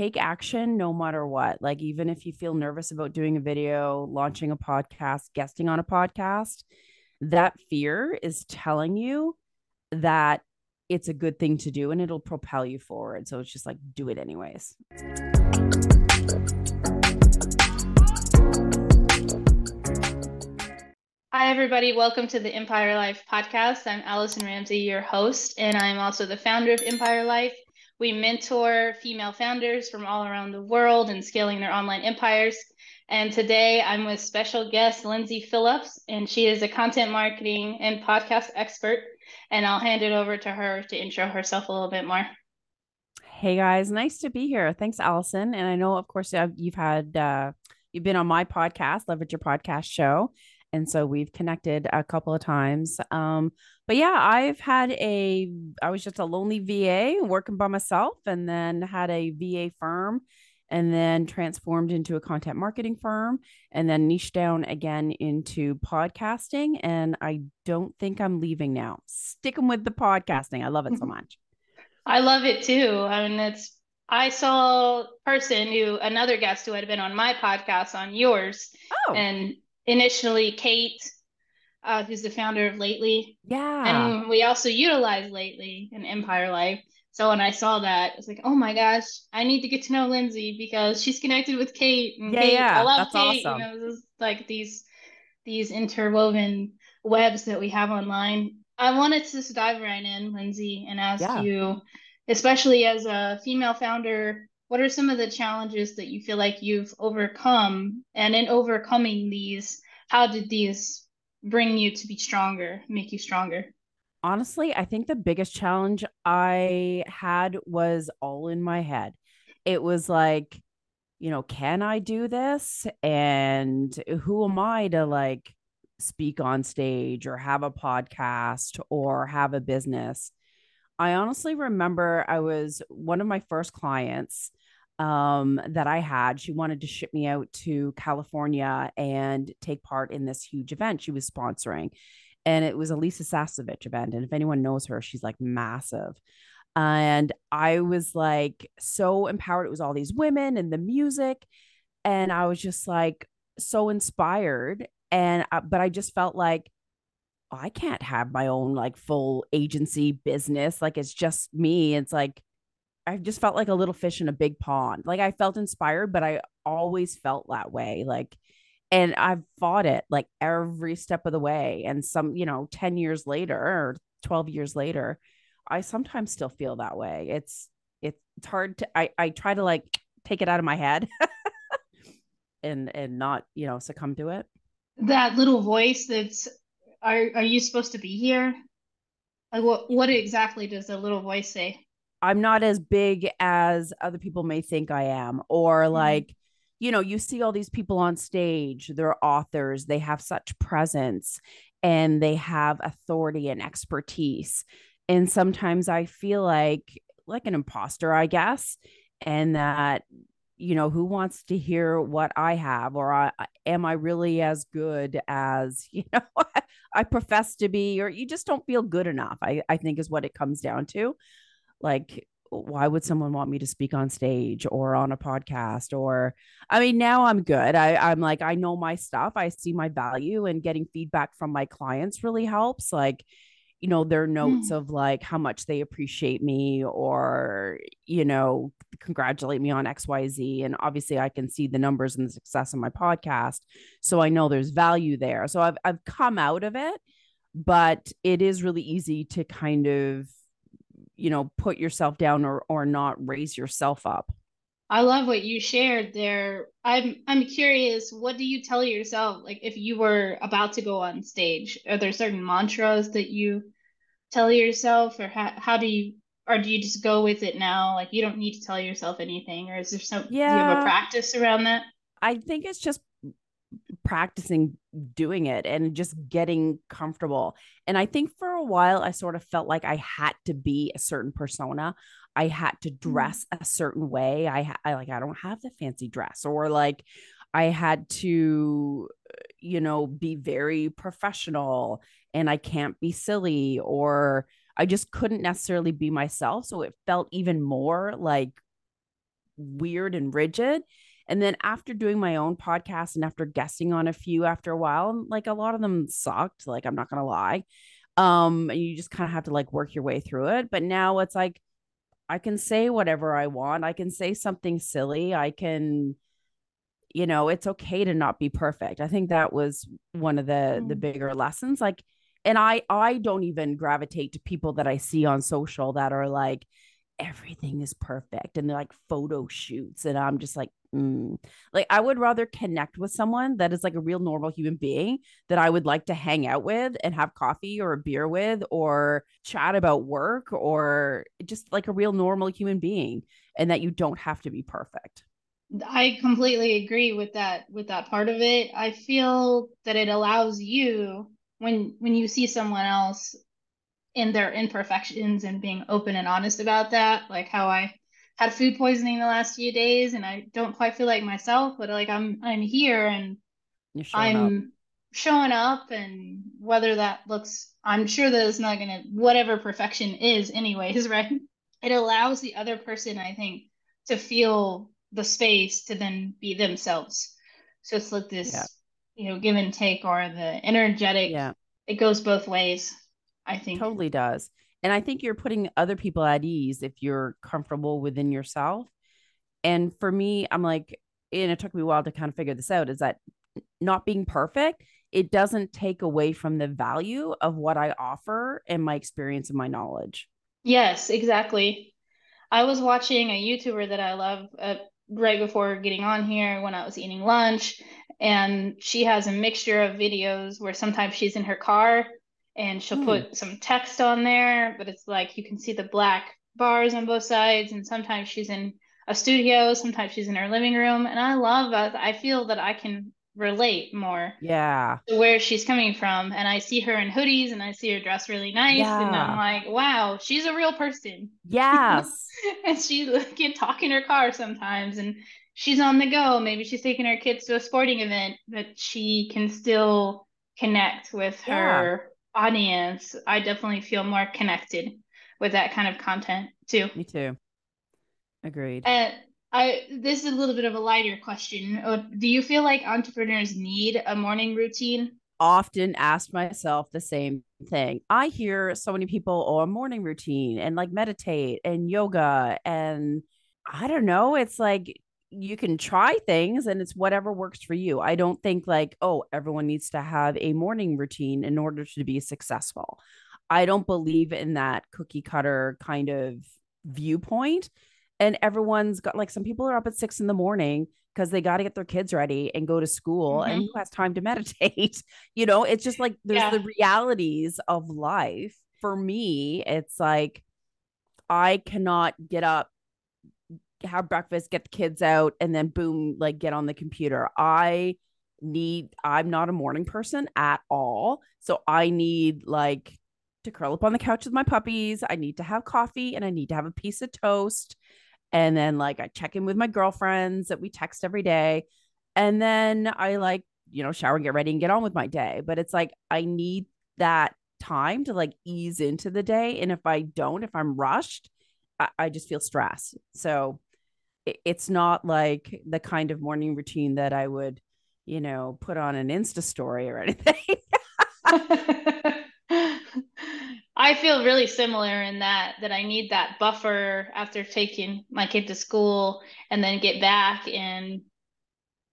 take action no matter what. Like, even if you feel nervous about doing a video, launching a podcast, guesting on a podcast, that fear is telling you that it's a good thing to do and it'll propel you forward. So it's just like, do it anyways. Hi, everybody. Welcome to the Empire Life podcast. I'm Allison Ramsey, your host, and I'm also the founder of Empire Life. We mentor female founders from all around the world and scaling their online empires. And today I'm with special guest Lyndsay Phillips, and she is a content marketing and podcast expert. And I'll hand it over to her to intro herself a little bit more. Hey guys, nice to be here. Thanks, Allison. And I know, of course, you've had uh, you've been on my podcast, Leverage Your Podcast Show, and so we've connected a couple of times. Um, but yeah, I've had a, I was just a lonely VA working by myself and then had a VA firm and then transformed into a content marketing firm and then niched down again into podcasting. And I don't think I'm leaving now. Sticking with the podcasting. I love it so much. I love it too. I mean, it's, I saw a person who, another guest who had been on my podcast on yours. Oh. And initially, Kate uh, who's the founder of Lately. Yeah. And we also utilize Lately in Empire Life. So when I saw that, it's like, oh my gosh, I need to get to know Lyndsay because she's connected with Kate. And yeah, Kate, yeah. I love That's Kate. Awesome. You know, like these these interwoven webs that we have online. I wanted to just dive right in, Lyndsay, and ask yeah. you, especially as a female founder, what are some of the challenges that you feel like you've overcome? And in overcoming these, how did these bring you to be stronger, make you stronger? Honestly, I think the biggest challenge I had was all in my head. It was like, you know, can I do this? And who am I to like speak on stage or have a podcast or have a business? I honestly remember I was one of my first clients um, that I had. She wanted to ship me out to California and take part in this huge event she was sponsoring. And it was a Lisa Sasevich event. And if anyone knows her, she's like massive. And I was like so empowered. It was all these women and the music. And I was just like so inspired. And, I, but I just felt like, I can't have my own like full agency business. Like it's just me. It's like, I just felt like a little fish in a big pond. Like I felt inspired, but I always felt that way. Like, and I've fought it like every step of the way. And some, you know, 10 years later or 12 years later, I sometimes still feel that way. It's, it's hard to, I, I try to like take it out of my head and, and not, you know, succumb to it. That little voice that's, are, are you supposed to be here? Like what, what exactly does the little voice say? I'm not as big as other people may think I am, or mm-hmm. like, you know, you see all these people on stage, they're authors, they have such presence and they have authority and expertise. And sometimes I feel like, like an imposter, I guess, and that, you know, who wants to hear what I have, or I, am I really as good as, you know, I profess to be, or you just don't feel good enough, I, I think is what it comes down to like why would someone want me to speak on stage or on a podcast or i mean now i'm good. I, i'm like i know my stuff. I see my value and getting feedback from my clients really helps. Like you know their notes mm. of like how much they appreciate me or you know congratulate me on xyz and obviously i can see the numbers and the success of my podcast. So i know there's value there. So i've i've come out of it but it is really easy to kind of you know put yourself down or or not raise yourself up? I love what you shared there. I'm i'm curious what do you tell yourself like if you were about to go on stage? Are there certain mantras that you tell yourself or how, how do you or do you just go with it now? Like you don't need to tell yourself anything or is there some yeah do you have a practice around that? I think it's just practicing doing it and just getting comfortable. And I think for a while, I sort of felt like I had to be a certain persona. I had to mm-hmm. dress a certain way. I, I like, I don't have the fancy dress or like, I had to, you know, be very professional and I can't be silly or I just couldn't necessarily be myself. So it felt even more like weird and rigid. And then after doing my own podcast and after guessing on a few after a while, like a lot of them sucked, like I'm not gonna lie. Um, and you just kind of have to like work your way through it. But now it's like I can say whatever I want. I can say something silly. I can, you know, it's okay to not be perfect. I think that was one of the mm. the bigger lessons. Like, and I I don't even gravitate to people that I see on social that are like, everything is perfect and they're like photo shoots and i'm just like mm. like i would rather connect with someone that is like a real normal human being that i would like to hang out with and have coffee or a beer with or chat about work or just like a real normal human being and that you don't have to be perfect i completely agree with that with that part of it i feel that it allows you when when you see someone else in their imperfections and being open and honest about that like how i had food poisoning the last few days and i don't quite feel like myself but like i'm i'm here and i'm up. showing up and whether that looks i'm sure that it's not gonna whatever perfection is anyways right it allows the other person i think to feel the space to then be themselves so it's like this yeah. you know give and take or the energetic yeah it goes both ways I think totally does. And I think you're putting other people at ease if you're comfortable within yourself. And for me, I'm like, and it took me a while to kind of figure this out is that not being perfect, it doesn't take away from the value of what I offer and my experience and my knowledge. Yes, exactly. I was watching a YouTuber that I love uh, right before getting on here when I was eating lunch. And she has a mixture of videos where sometimes she's in her car and she'll hmm. put some text on there, but it's like you can see the black bars on both sides. And sometimes she's in a studio, sometimes she's in her living room. And I love that. I feel that I can relate more. Yeah. To where she's coming from. And I see her in hoodies and I see her dress really nice. Yeah. And I'm like, wow, she's a real person. Yes. and she can talk in her car sometimes and she's on the go. Maybe she's taking her kids to a sporting event, but she can still connect with yeah. her audience, I definitely feel more connected with that kind of content too. Me too. Agreed. And I this is a little bit of a lighter question. Uh, do you feel like entrepreneurs need a morning routine? Often ask myself the same thing. I hear so many people, oh, a morning routine and like meditate and yoga and I don't know. It's like you can try things and it's whatever works for you. I don't think like, oh, everyone needs to have a morning routine in order to be successful. I don't believe in that cookie cutter kind of viewpoint. And everyone's got like some people are up at six in the morning because they got to get their kids ready and go to school mm-hmm. and who has time to meditate you know it's just like there's yeah. the realities of life for me it's like i cannot get up have breakfast, get the kids out, and then boom, like get on the computer. I need, I'm not a morning person at all. So I need like to curl up on the couch with my puppies. I need to have coffee and I need to have a piece of toast. And then like I check in with my girlfriends that we text every day. And then I like, you know, shower and get ready and get on with my day. But it's like I need that time to like ease into the day. And if I don't, if I'm rushed, I, I just feel stressed. So it's not like the kind of morning routine that I would, you know, put on an Insta story or anything. I feel really similar in that that I need that buffer after taking my kid to school and then get back and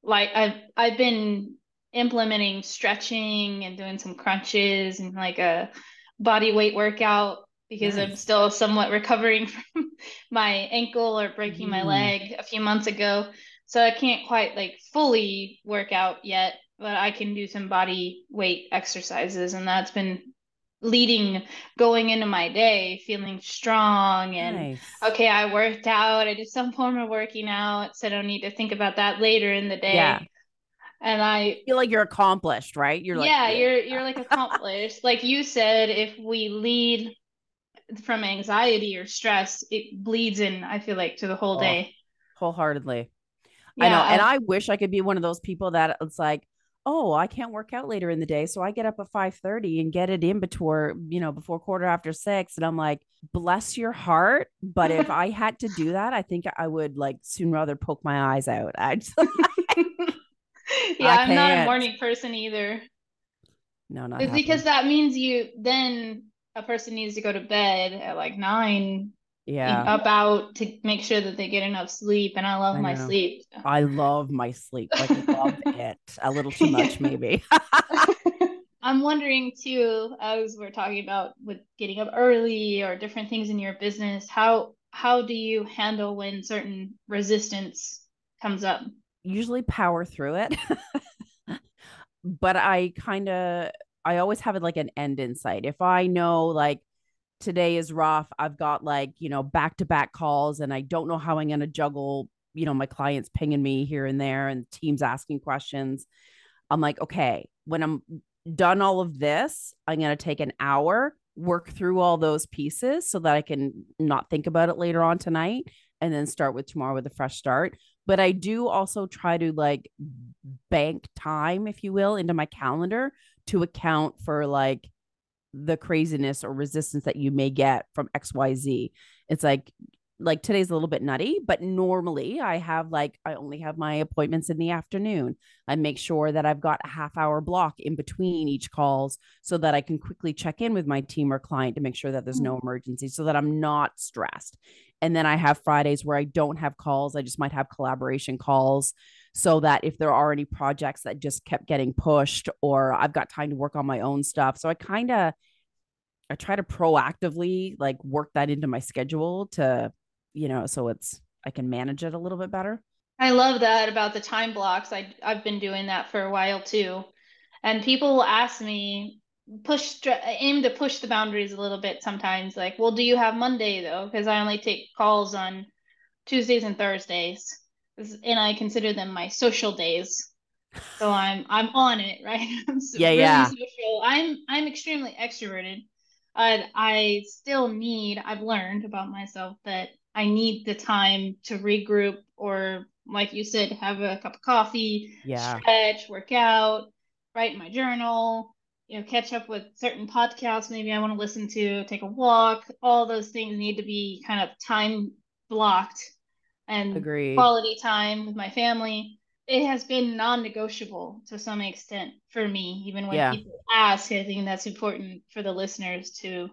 like I've I've been implementing stretching and doing some crunches and like a body weight workout because nice. I'm still somewhat recovering from my ankle or breaking mm. my leg a few months ago. So I can't quite like fully work out yet, but I can do some body weight exercises and that's been leading going into my day feeling strong and nice. okay i worked out i did some form of working out so i don't need to think about that later in the day yeah and I feel like you're accomplished, right? You're like, yeah, you're you're like accomplished. like you said, if we lead from anxiety or stress, it bleeds in, I feel like, to the whole oh, day. Wholeheartedly. Yeah, I know. And I wish I could be one of those people that it's like, oh, I can't work out later in the day. So I get up at 5:30 and get it in before, you know, before quarter after six. And I'm like, bless your heart. But if I had to do that, I think I would like soon rather poke my eyes out. I just, yeah, I am not a morning person either. No, not it's because that means you then a person needs to go to bed at like nine yeah. about to make sure that they get enough sleep and i love I my sleep. I love my sleep like I love it a little too much maybe. I'm wondering too as we're talking about with getting up early or different things in your business how how do you handle when certain resistance comes up? Usually power through it. But i kind of i always have it like an end in sight if i know like today is rough. I've got like, you know, back to back calls and I don't know how I'm going to juggle, you know, my clients pinging me here and there and teams asking questions. I'm like, okay, when I'm done all of this, I'm going to take an hour, work through all those pieces so that I can not think about it later on tonight and then start with tomorrow with a fresh start. But I do also try to like bank time, if you will, into my calendar to account for like the craziness or resistance that you may get from XYZ. It's like like today's a little bit nutty, but normally I have like I only have my appointments in the afternoon. I make sure that I've got a half hour block in between each calls so that I can quickly check in with my team or client to make sure that there's no mm. emergency so that I'm not stressed. And then I have Fridays where I don't have calls. I just might have collaboration calls so that if there are any projects that just kept getting pushed or I've got time to work on my own stuff. So I kind of I try to proactively like work that into my schedule to, you know, so it's I can manage it a little bit better. I love that about the time blocks. I I've been doing that for a while too. And people will ask me push aim to push the boundaries a little bit sometimes like, "Well, do you have Monday though?" because I only take calls on Tuesdays and Thursdays and I consider them my social days. So I'm I'm on it, right? I'm yeah, really yeah. Social. I'm I'm extremely extroverted. Uh, I still need. I've learned about myself that I need the time to regroup, or like you said, have a cup of coffee, yeah, stretch, work out, write my journal, you know, catch up with certain podcasts maybe I want to listen to, take a walk. All those things need to be kind of time blocked and Agreed. quality time with my family it has been non-negotiable to some extent for me even when yeah. people ask i think that's important for the listeners to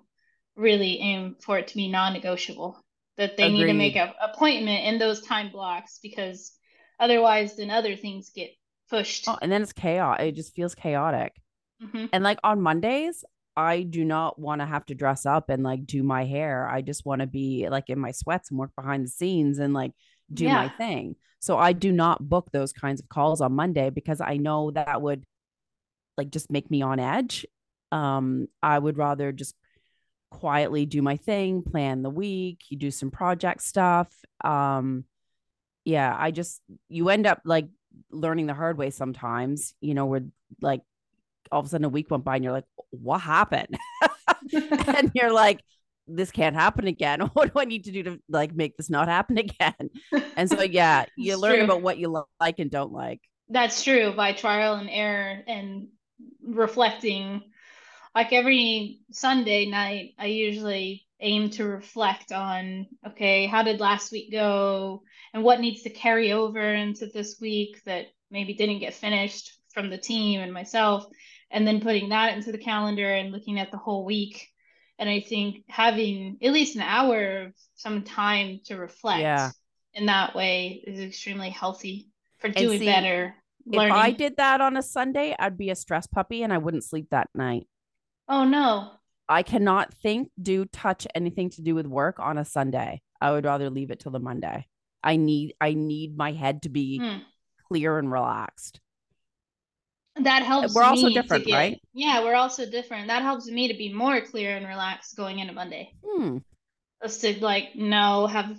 really aim for it to be non-negotiable that they Agreed. need to make an appointment in those time blocks because otherwise then other things get pushed oh, and then it's chaos it just feels chaotic mm-hmm. and like on mondays I do not want to have to dress up and like do my hair. I just want to be like in my sweats and work behind the scenes and like do yeah. my thing. So I do not book those kinds of calls on Monday because I know that would like just make me on edge. Um, I would rather just quietly do my thing, plan the week, you do some project stuff. Um, yeah, I just you end up like learning the hard way sometimes, you know, where like all of a sudden a week went by and you're like, what happened? and you're like, this can't happen again. What do I need to do to like make this not happen again? And so yeah, you learn true. about what you like and don't like. That's true by trial and error and reflecting. Like every Sunday night, I usually aim to reflect on okay, how did last week go and what needs to carry over into this week that maybe didn't get finished from the team and myself and then putting that into the calendar and looking at the whole week and i think having at least an hour of some time to reflect yeah. in that way is extremely healthy for doing see, better learning. if i did that on a sunday i'd be a stress puppy and i wouldn't sleep that night oh no i cannot think do touch anything to do with work on a sunday i would rather leave it till the monday i need i need my head to be hmm. clear and relaxed that helps. We're also different, get, right? Yeah, we're also different. That helps me to be more clear and relaxed going into Monday. Hmm. Just to like know have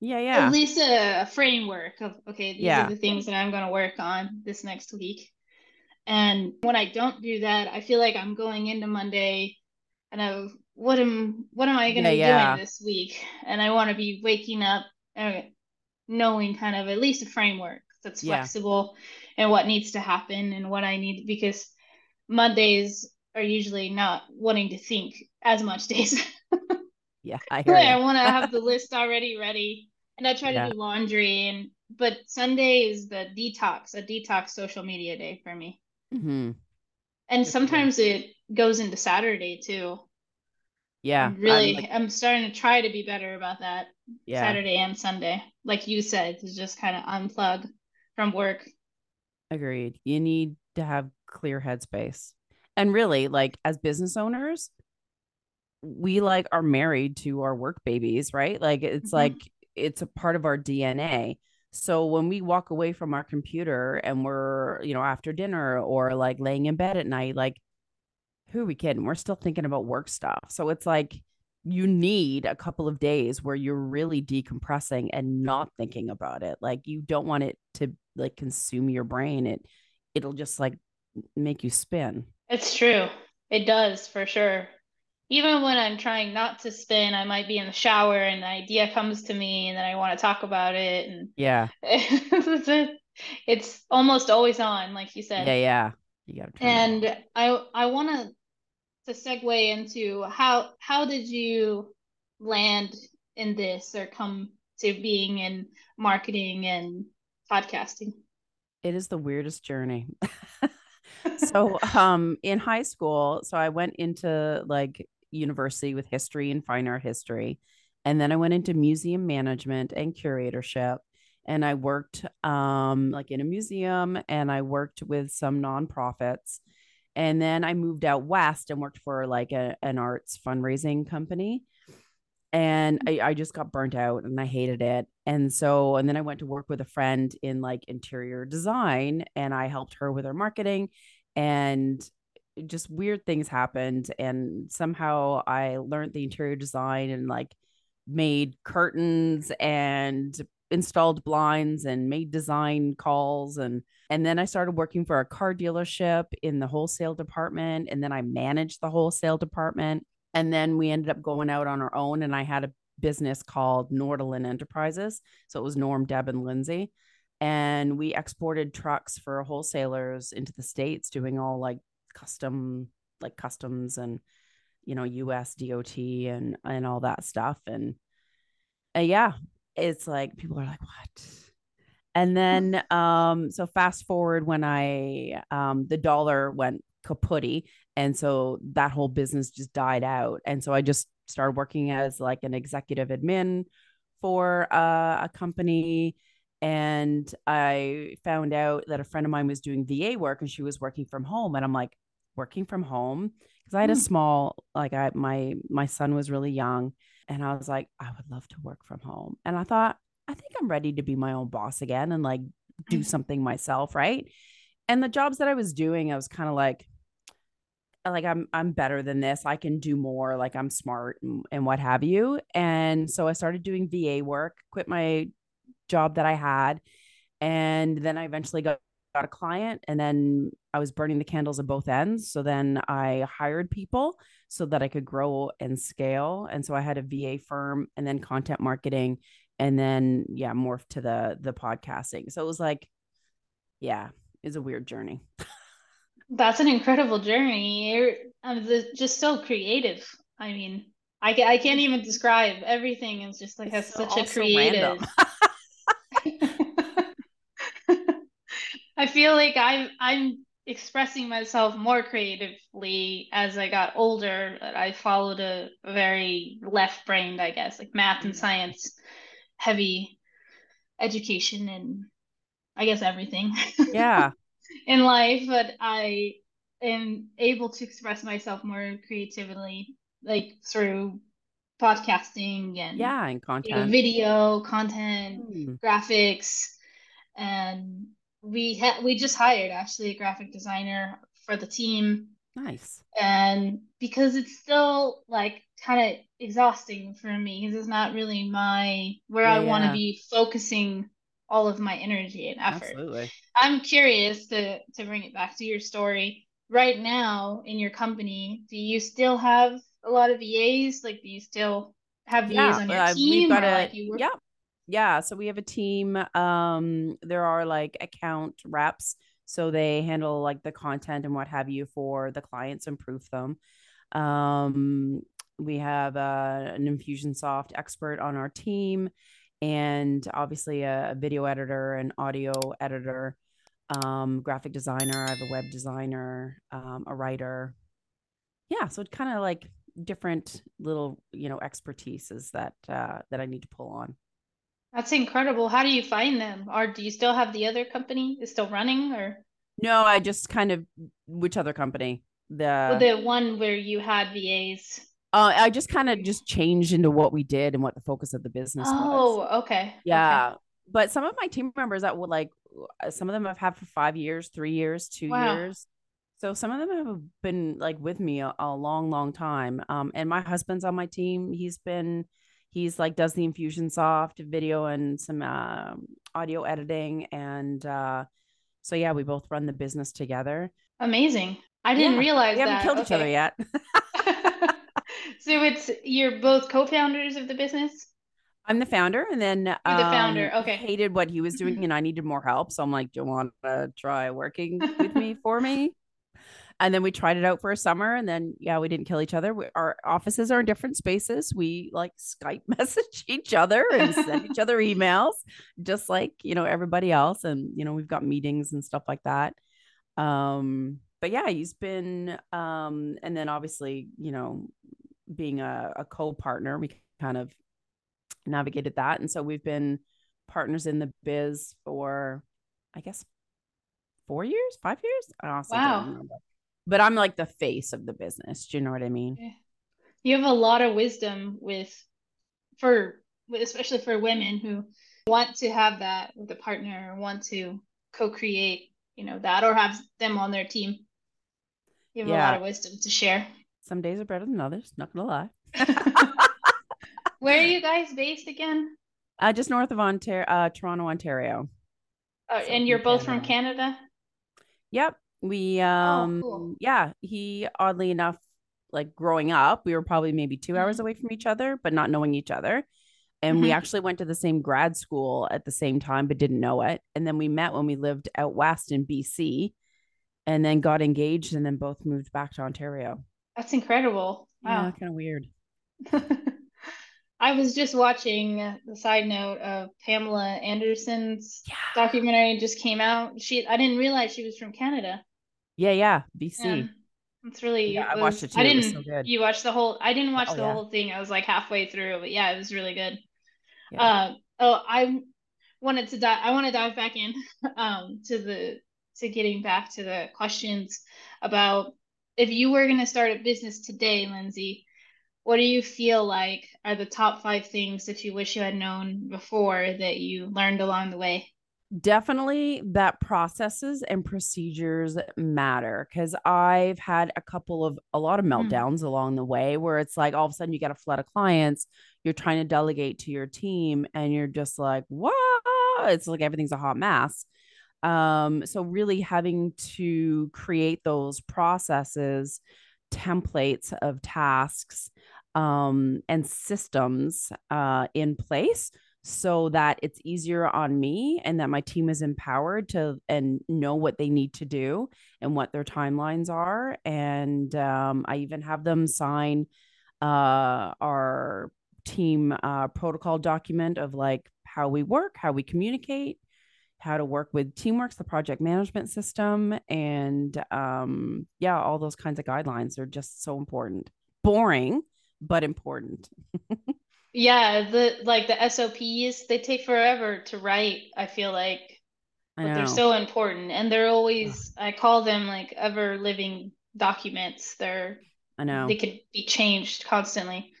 yeah yeah at least a, a framework of okay these yeah. are the things that I'm going to work on this next week. And when I don't do that, I feel like I'm going into Monday and I what am what am I going to yeah, be yeah. doing this week? And I want to be waking up and knowing kind of at least a framework that's flexible and what needs to happen and what I need because Mondays are usually not wanting to think as much days. Yeah, I hear I want to have the list already ready. And I try Yeah. to do laundry and but Sunday is the detox, a detox social media day for me. Mm-hmm. And you. sometimes it goes into Saturday too. Yeah, I'm I'm really like- I'm starting to try to be better about that. yeah, Saturday and Sunday. Like you said, to just kind of unplug from work. Agreed. You need to have clear headspace. And really, like as business owners, we like are married to our work babies, right? Like it's Mhm. like it's a part of our DNA. So when we walk away from our computer and we're, you know, after dinner or like laying in bed at night, like who are we kidding? We're still thinking about work stuff. So it's like you need a couple of days where you're really decompressing and not thinking about it. Like you don't want it to like consume your brain. It it'll just like make you spin. It's true. It does for sure. Even when I'm trying not to spin, I might be in the shower and the idea comes to me and then I want to talk about it and Yeah. it's, almost always on, like you said. Yeah, yeah. You gotta turn it on. And I I want to to segue into how how did you land in this or come to being in marketing and podcasting? it is the weirdest journey. so um in high school, so I went into like university with history and fine art history. And then I went into museum management and curatorship. And I worked um like in a museum and I worked with some nonprofits. And then I moved out west and worked for like a, an arts fundraising company. And mm. I, I just got burnt out and I hated it. And so, and then I went to work with a friend in like interior design and I helped her with her marketing and just weird things happened. And somehow I learned the interior design and like made curtains and installed blinds and made design calls and and then I started working for a car dealership in the wholesale department and then I managed the wholesale department and then we ended up going out on our own and I had a business called Nordalin Enterprises so it was Norm Deb and Lyndsay and we exported trucks for wholesalers into the states doing all like custom like customs and you know US DOT and and all that stuff and uh, yeah it's like people are like what? And then um so fast forward when i um the dollar went kaputty and so that whole business just died out. And so i just started working as like an executive admin for uh, a company. And i found out that a friend of mine was doing va work and she was working from home. And i'm like working from home? Because i had a Hmm. small like i my my son was really young and i was like i would love to work from home. And i thought i think i'm ready to be my own boss again and like do Mhm. something myself right? And the jobs that i was doing i was kind of like like i'm i'm better than this. I can do more. Like i'm smart and, and what have you. And so i started doing va work quit my job that i had and then i eventually got, got a client and then i was burning the candles at both ends so then i hired people so that i could grow and scale and so i had a va firm and then content marketing and then yeah morphed to the the podcasting so it was like yeah it's a weird journey That's an incredible journey. You're I'm just so creative. I mean, I, I can't even describe everything. Is just like has so- such a creative. random. I feel like I'm I'm expressing myself more creatively as I got older. I followed a, very left-brained, I guess, like math and science heavy education and I guess everything yeah in life, but I am able to express myself more creatively, like through podcasting and yeah and you know, content video content Hmm. graphics and we had we just hired actually a graphic designer for the team nice and because it's still like kind of exhausting for me because it's not really my where Yeah, I want to yeah. be focusing all of my energy and effort. absolutely I'm curious to to bring it back to your story. Right now in your company, do you still have a lot of VAs? Like, do you still have VAs yeah on your uh, team, we've got a like yeah Yeah, so we have a team. Um, there are like account reps, so they handle like the content and what have you for the clients, and proof them. Um, we have uh, an Infusionsoft expert on our team, and obviously a, video editor, an audio editor, um, graphic designer. I have a web designer, um, a writer. Yeah, so it's kind of like different little you know expertises that uh, that I need to pull on. That's incredible. How do you find them? Or do you still have the other company is still running or? No, I just kind of which other company? The well, the one where you had VAs. Uh, I just kind of just changed into what we did and what the focus of the business oh, was. okay. Yeah. Okay. But some of my team members that would like some of them I've had for five years, three years, two wow. years. So some of them have been like with me a, a long, long time. Um, and my husband's on my team. He's been he's like does the Infusionsoft video and some uh, audio editing and uh, so yeah we both run the business together amazing i didn't yeah, realize we haven't killed okay. each other yet so it's you're both co-founders of the business I'm the founder, and then You're the founder. Um, okay. Hated what he was doing, and I needed more help. So I'm like, "Do you want to try working with me for me?" And then we tried it out for a summer and then yeah we didn't kill each other. We, our offices are in different spaces. We like skype message each other and send each other emails just like you know everybody else and you know we've got meetings and stuff like that. Um but yeah he's been um and then obviously you know being a, a co-partner we kind of navigated that. And so we've been partners in the biz for i guess four years five years? I honestly wow. don't remember but I'm like the face of the business. Do you know what I mean? You have a lot of wisdom with for especially for women who want to have that with a partner or want to co-create, you know, that or have them on their team. You have yeah. a lot of wisdom to share. Some days are better than others, not gonna lie. Where are you guys based again? Uh, just north of Ontario, uh, Toronto, Ontario. Oh, so and you're both Canada. from Canada? Yep we um oh, cool. yeah he oddly enough like growing up we were probably maybe 2 mm-hmm. hours away from each other but not knowing each other and mm-hmm. we actually went to the same grad school at the same time but didn't know it and then we met when we lived out west in bc and then got engaged and then both moved back to ontario that's incredible wow yeah, kind of weird I was just watching the side note of Pamela Anderson's yeah. documentary just came out. She I didn't realize she was from Canada. Yeah, yeah, BC. Yeah. It's really. Yeah, it was, I watched it too. I didn't. So you watched the whole. I didn't watch oh, the yeah. whole thing. I was like halfway through, but yeah, it was really good. Yeah. Uh, oh, I wanted to dive. I want to dive back in um, to the to getting back to the questions about if you were going to start a business today, Lyndsay. What do you feel like are the top five things that you wish you had known before that you learned along the way? Definitely that processes and procedures matter because I've had a couple of a lot of hmm. meltdowns mm. along the way where it's like all of a sudden you get a flood of clients, you're trying to delegate to your team, and you're just like, what? It's like everything's a hot mess. Um, so really having to create those processes, templates of tasks, um, and systems uh, in place so that it's easier on me and that my team is empowered to and know what they need to do and what their timelines are. And um, i even have them sign uh, our team uh, protocol document of like how we work how we communicate how to work with teamworks the project management system and um, yeah all those kinds of guidelines are just so important. Boring but important Yeah, the like the SOPs, they take forever to write, I feel like. But they're so important and they're always I call them like ever living documents. They're I know. They could be changed constantly.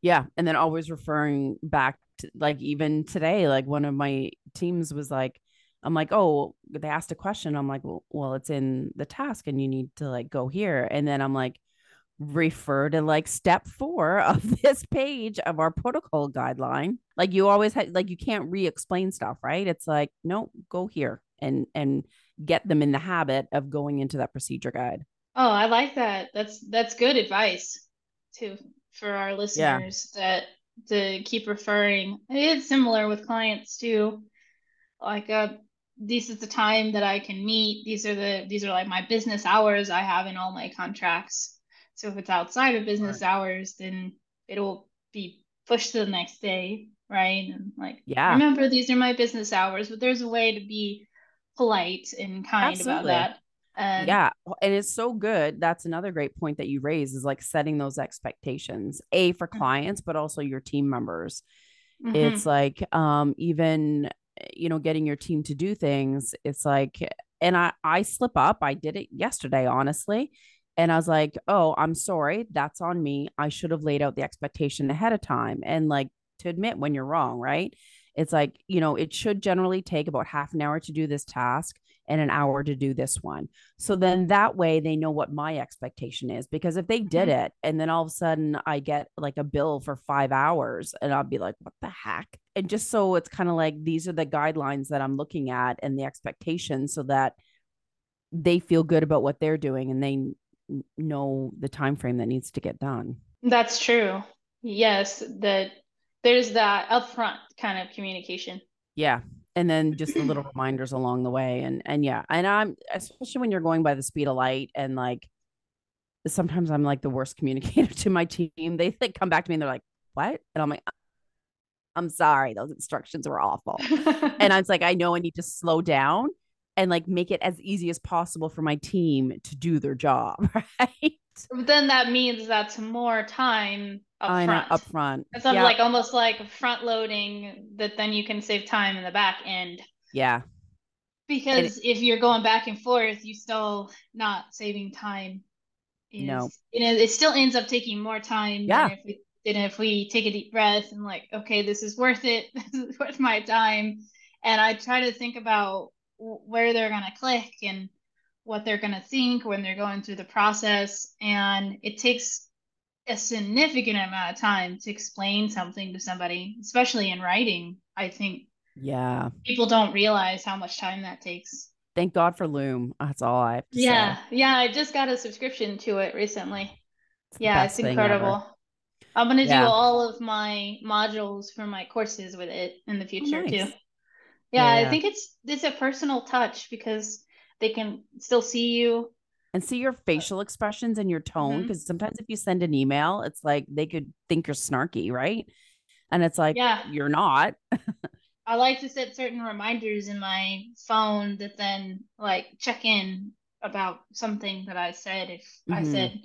Yeah, and then always referring back to like even today like one of my teams was like I'm like, "Oh, they asked a question." I'm like, "Well, well, it's in the task and you need to like go here." And then I'm like, refer to like step four of this page of our protocol guideline. Like you always had, like you can't re-explain stuff, right? It's like, no, go here and and get them in the habit of going into that procedure guide. Oh, I like that. That's that's good advice too for our listeners yeah. that to keep referring. It's similar with clients too. Like uh this is the time that I can meet. These are the these are like my business hours I have in all my contracts. So if it's outside of business right. hours, then it'll be pushed to the next day, right? And like, yeah, remember these are my business hours, but there's a way to be polite and kind Absolutely. about that. And yeah, and it's so good. That's another great point that you raise is like setting those expectations, a for mm-hmm. clients, but also your team members. Mm-hmm. It's like um even you know getting your team to do things. It's like and I I slip up. I did it yesterday, honestly. And I was like, "Oh, I'm sorry. That's on me. I should have laid out the expectation ahead of time." And like to admit when you're wrong, right? It's like, you know, it should generally take about half an hour to do this task and an hour to do this one. So then that way they know what my expectation is. Because if they did mm-hmm. it and then all of a sudden I get like a bill for five hours and I'll be like, what the heck? And just so it's kind of like these are the guidelines that I'm looking at and the expectations so that they feel good about what they're doing and they know the time frame that needs to get done. That's true. Yes, that there's that upfront kind of communication. Yeah, and then just the little reminders along the way and and yeah and i'm especially when you're going by the speed of light and like sometimes i'm like the worst communicator to my team they like come back to me and they're like what and i'm like i'm sorry those instructions were awful and i was like i know i need to slow down and like make it as easy as possible for my team to do their job right but then that means that's more time up I front. Know, up front. It's yeah. like almost like front loading that then you can save time in the back end. Yeah. Because it, if you're going back and forth, you still not saving time. Is, no. You know, it still ends up taking more time yeah. than if we than if we take a deep breath and like, okay, this is worth it. This is worth my time. And I try to think about where they're gonna click and what they're gonna think when they're going through the process. And it takes a significant amount of time to explain something to somebody, especially in writing. I think yeah, people don't realize how much time that takes. Thank God for Loom. That's all I to yeah, say. Yeah, I just got a subscription to it recently. It's yeah, it's incredible. I'm gonna yeah. do all of my modules for my courses with it in the future oh, nice. too. Yeah, yeah, I think it's it's a personal touch because they can still see you. And see your facial expressions and your tone because mm-hmm. sometimes if you send an email it's like they could think you're snarky right? And it's like yeah. you're not. I like to set certain reminders in my phone that then like check in about something that i said if mm-hmm. i said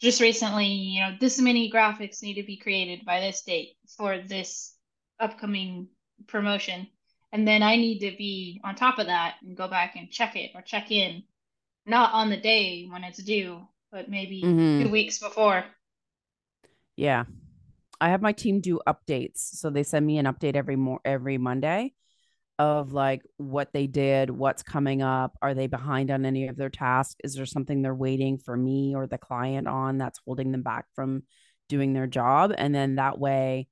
just recently you know this many graphics need to be created by this date for this upcoming promotion and then i need to be on top of that and go back and check it or check in not on the day when it's due, but maybe mm-hmm. two weeks before. Yeah. I have my team do updates. So they send me an update every more every Monday of like what they did, what's coming up, are they behind on any of their tasks? Is there something they're waiting for me or the client on that's holding them back from doing their job? And then that way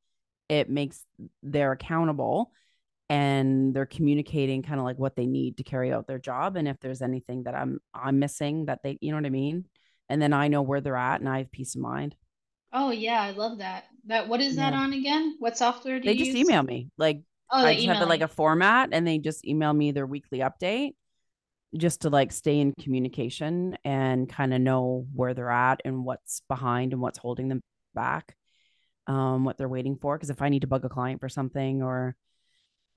it makes they're accountable and they're communicating kind of like what they need to carry out their job and if there's anything that i'm i'm missing that they you know what i mean? And then i know where they're at and i have peace of mind. Oh yeah i love that. That what is that on again? What software do they just use? email me like oh, i just have like a format and they just email me their weekly update just to like stay in communication and kind of know where they're at and what's behind and what's holding them back um what they're waiting for because if i need to bug a client for something or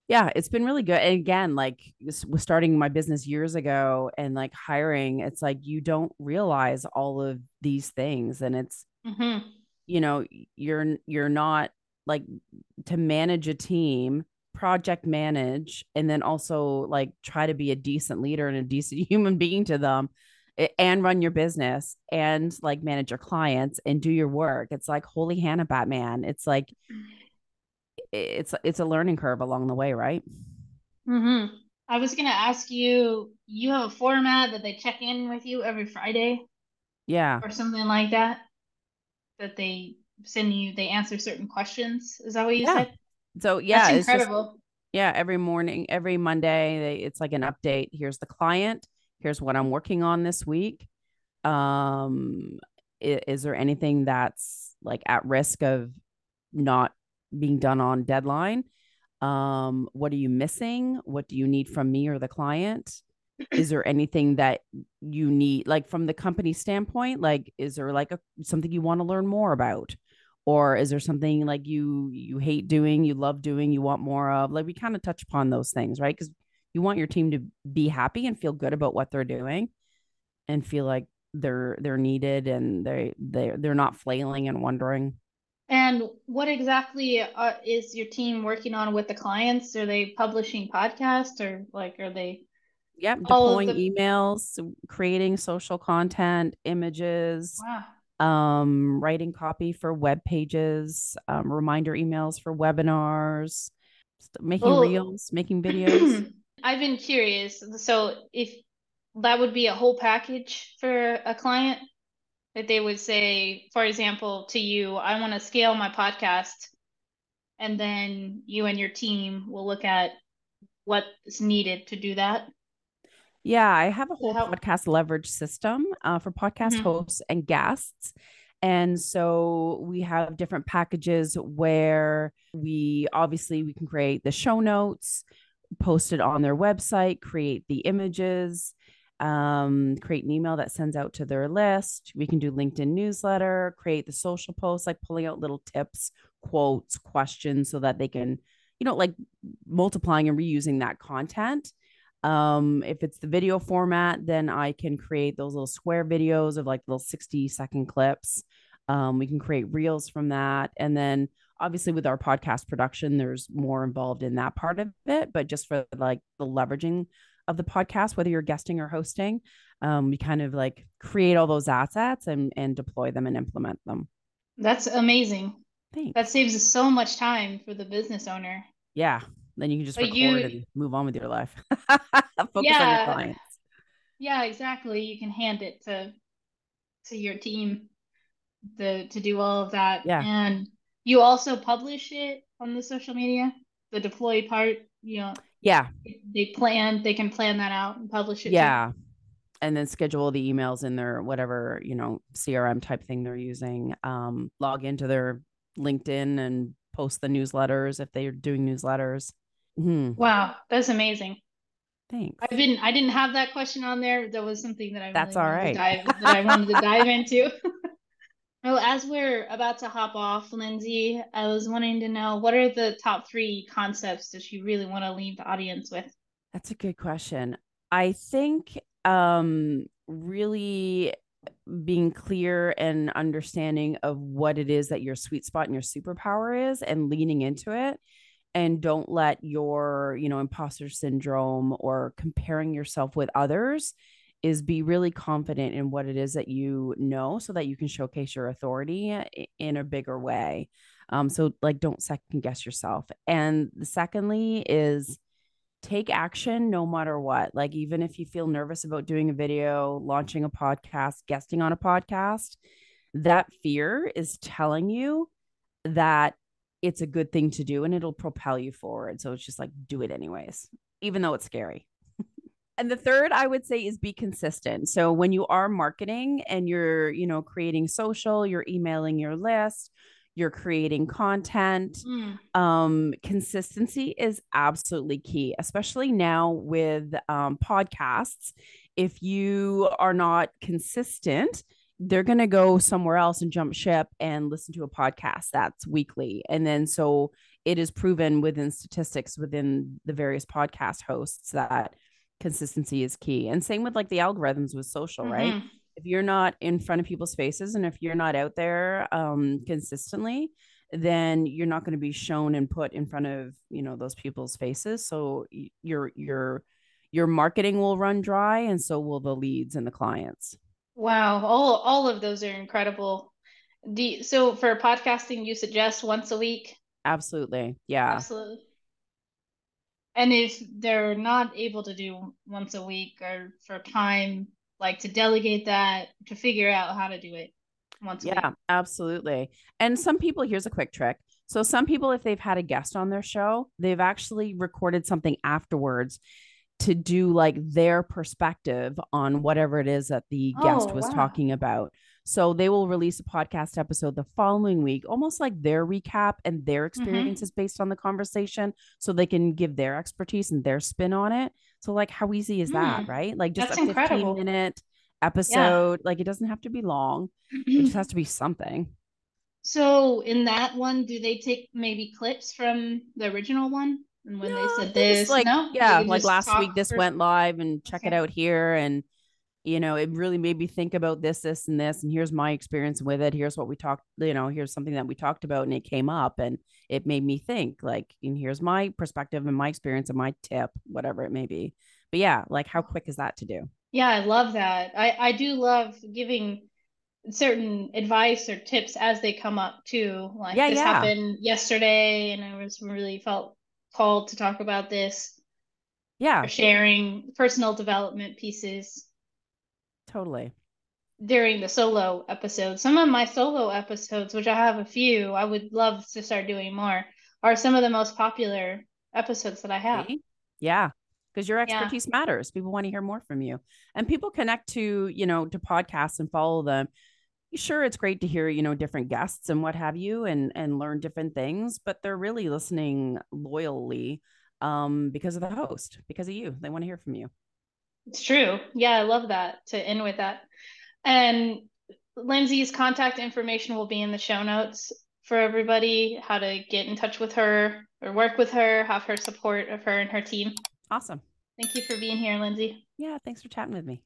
yeah it's been really good and again like was starting my business years ago and like hiring it's like you don't realize all of these things and it's mm-hmm. you know you're you're not like to manage a team project manage and then also like try to be a decent leader and a decent human being to them and run your business and like manage your clients and do your work. It's like holy hannah batman. It's like it's it's a learning curve along the way, right? Mm-hmm. I was gonna ask you. You have a format that they check in with you every Friday, yeah, or something like that. That they send you. They answer certain questions. Is that what you yeah. said? So yeah, That's incredible. Just, yeah, every morning, every Monday, they, it's like an update. Here's the client. Here's what I'm working on this week. Um, is, is there anything that's like at risk of not being done on deadline. Um what are you missing? What do you need from me or the client? Is there anything that you need like from the company standpoint like is there like a something you want to learn more about? Or is there something like you you hate doing you love doing you want more of? Like we kind of touch upon those things right? Because you want your team to be happy and feel good about what they're doing and feel like they're they're needed and they they they're not flailing and wondering and what exactly are, uh, is your team working on with the clients? Are they publishing podcasts or like are they? Yep, deploying the... emails, creating social content, images, wow. um, writing copy for web pages, um, reminder emails for webinars, making well, reels, making videos. I've been curious. So if that would be a whole package for a client, that they would say, for example, to you, I want to scale my podcast. And then you and your team will look at what's needed to do that. Yeah, I have a whole podcast leverage system uh, for podcast mm-hmm. hosts and guests. And so we have different packages where we obviously we can create the show notes, post it on their website, create the images, um, create an email that sends out to their list. We can do LinkedIn newsletter, create the social posts, like pulling out little tips, quotes, questions so that they can, you know, like multiplying and reusing that content. Um, if it's the video format, then I can create those little square videos of like little 60 second clips. Um, we can create reels from that. And then obviously with our podcast production, there's more involved in that part of it, but just for like the leveraging of the podcast, whether you're guesting or hosting. Um, we kind of like create all those assets and and deploy them and implement them. That's amazing. Thanks. That saves so much time for the business owner. Yeah. Then you can just but record you, and move on with your life. Focus yeah, on your clients. Yeah, exactly. You can hand it to to your team to to do all of that. Yeah. And you also publish it on the social media, the deploy part, you know. Yeah. They plan, they can plan that out and publish it. Yeah. Too. And then schedule the emails in their whatever, you know, CRM type thing they're using. Um, log into their LinkedIn and post the newsletters if they're doing newsletters. Mm-hmm. Wow, that's amazing. Thanks. I didn't I didn't have that question on there. That was something that I That's really all right. Dive, that I wanted to dive into. Well, as we're about to hop off, Lyndsay, I was wanting to know what are the top three concepts that you really want to leave the audience with? That's a good question. I think um, really being clear and understanding of what it is that your sweet spot and your superpower is and leaning into it and don't let your you know imposter syndrome or comparing yourself with others is be really confident in what it is that you know so that you can showcase your authority in a bigger way. Um, so like don't second guess yourself. And secondly is take action no matter what. Like even if you feel nervous about doing a video, launching a podcast, guesting on a podcast, that fear is telling you that it's a good thing to do and it'll propel you forward. So it's just like do it anyways, even though it's scary. And the third I would say is be consistent. So when you are marketing and you're, you know, creating social, you're emailing your list, you're creating content, mm. um, consistency is absolutely key, especially now with um, podcasts. If you are not consistent, they're going to go somewhere else and jump ship and listen to a podcast that's weekly. And then so it is proven within statistics within the various podcast hosts that consistency is key. And same with like the algorithms with social, mm-hmm. right? If you're not in front of people's faces and if you're not out there um, consistently, then you're not going to be shown and put in front of you know those people's faces. So your your your marketing will run dry, and so will the leads and the clients. Wow, all all of those are incredible. Do you, so for podcasting, you suggest once a week? Absolutely, yeah, absolutely. And if they're not able to do once a week or for time, like to delegate that, to figure out how to do it once yeah, absolutely. And some people, here's a quick trick. So some people, if they've had a guest on their show, they've actually recorded something afterwards to do like their perspective on whatever it is that the guest oh, was wow. talking about. So they will release a podcast episode the following week, almost like their recap and their Mm-hmm. experiences based on the conversation, so they can give their expertise and their spin on it. So, like, how easy is that, Mm, right? Like, just that's a 15 incredible. minute episode. Like, it doesn't have to be long, it just has to be something. So in that one, do they take maybe clips from the original one? And when they No, said they just, this, like, no, yeah, like last week, this for- went live and check it out here. And, you know, it really made me think about this, this, and this. And here's my experience with it. Here's what we talked, you know, here's something that we talked about and it came up and it made me think, like, and here's my perspective and my experience and my tip, whatever it may be. But yeah, like, how quick is that to do? Yeah, I love that. I I do love giving certain advice or tips as they come up too. Like Yeah, this yeah. happened yesterday, and I was really felt called to talk about this. Yeah, sharing personal development pieces totally. during the solo episodes. Some of my solo episodes, which I have a few, I would love to start doing more, are some of the most popular episodes that I have. Yeah. Because your Yeah. expertise matters. People want to hear more from you. And people connect to, you know, to podcasts and follow them. Sure, it's great to hear, you know, different guests and what have you and and learn different things, but they're really listening loyally um because of the host, because of you. They want to hear from you. It's true. Yeah, I love that to end with that. And Lyndsay's contact information will be in the show notes for everybody, how to get in touch with her or work with her, have her support of her and her team. Awesome. Thank you for being here, Lindsay. Yeah, thanks for chatting with me.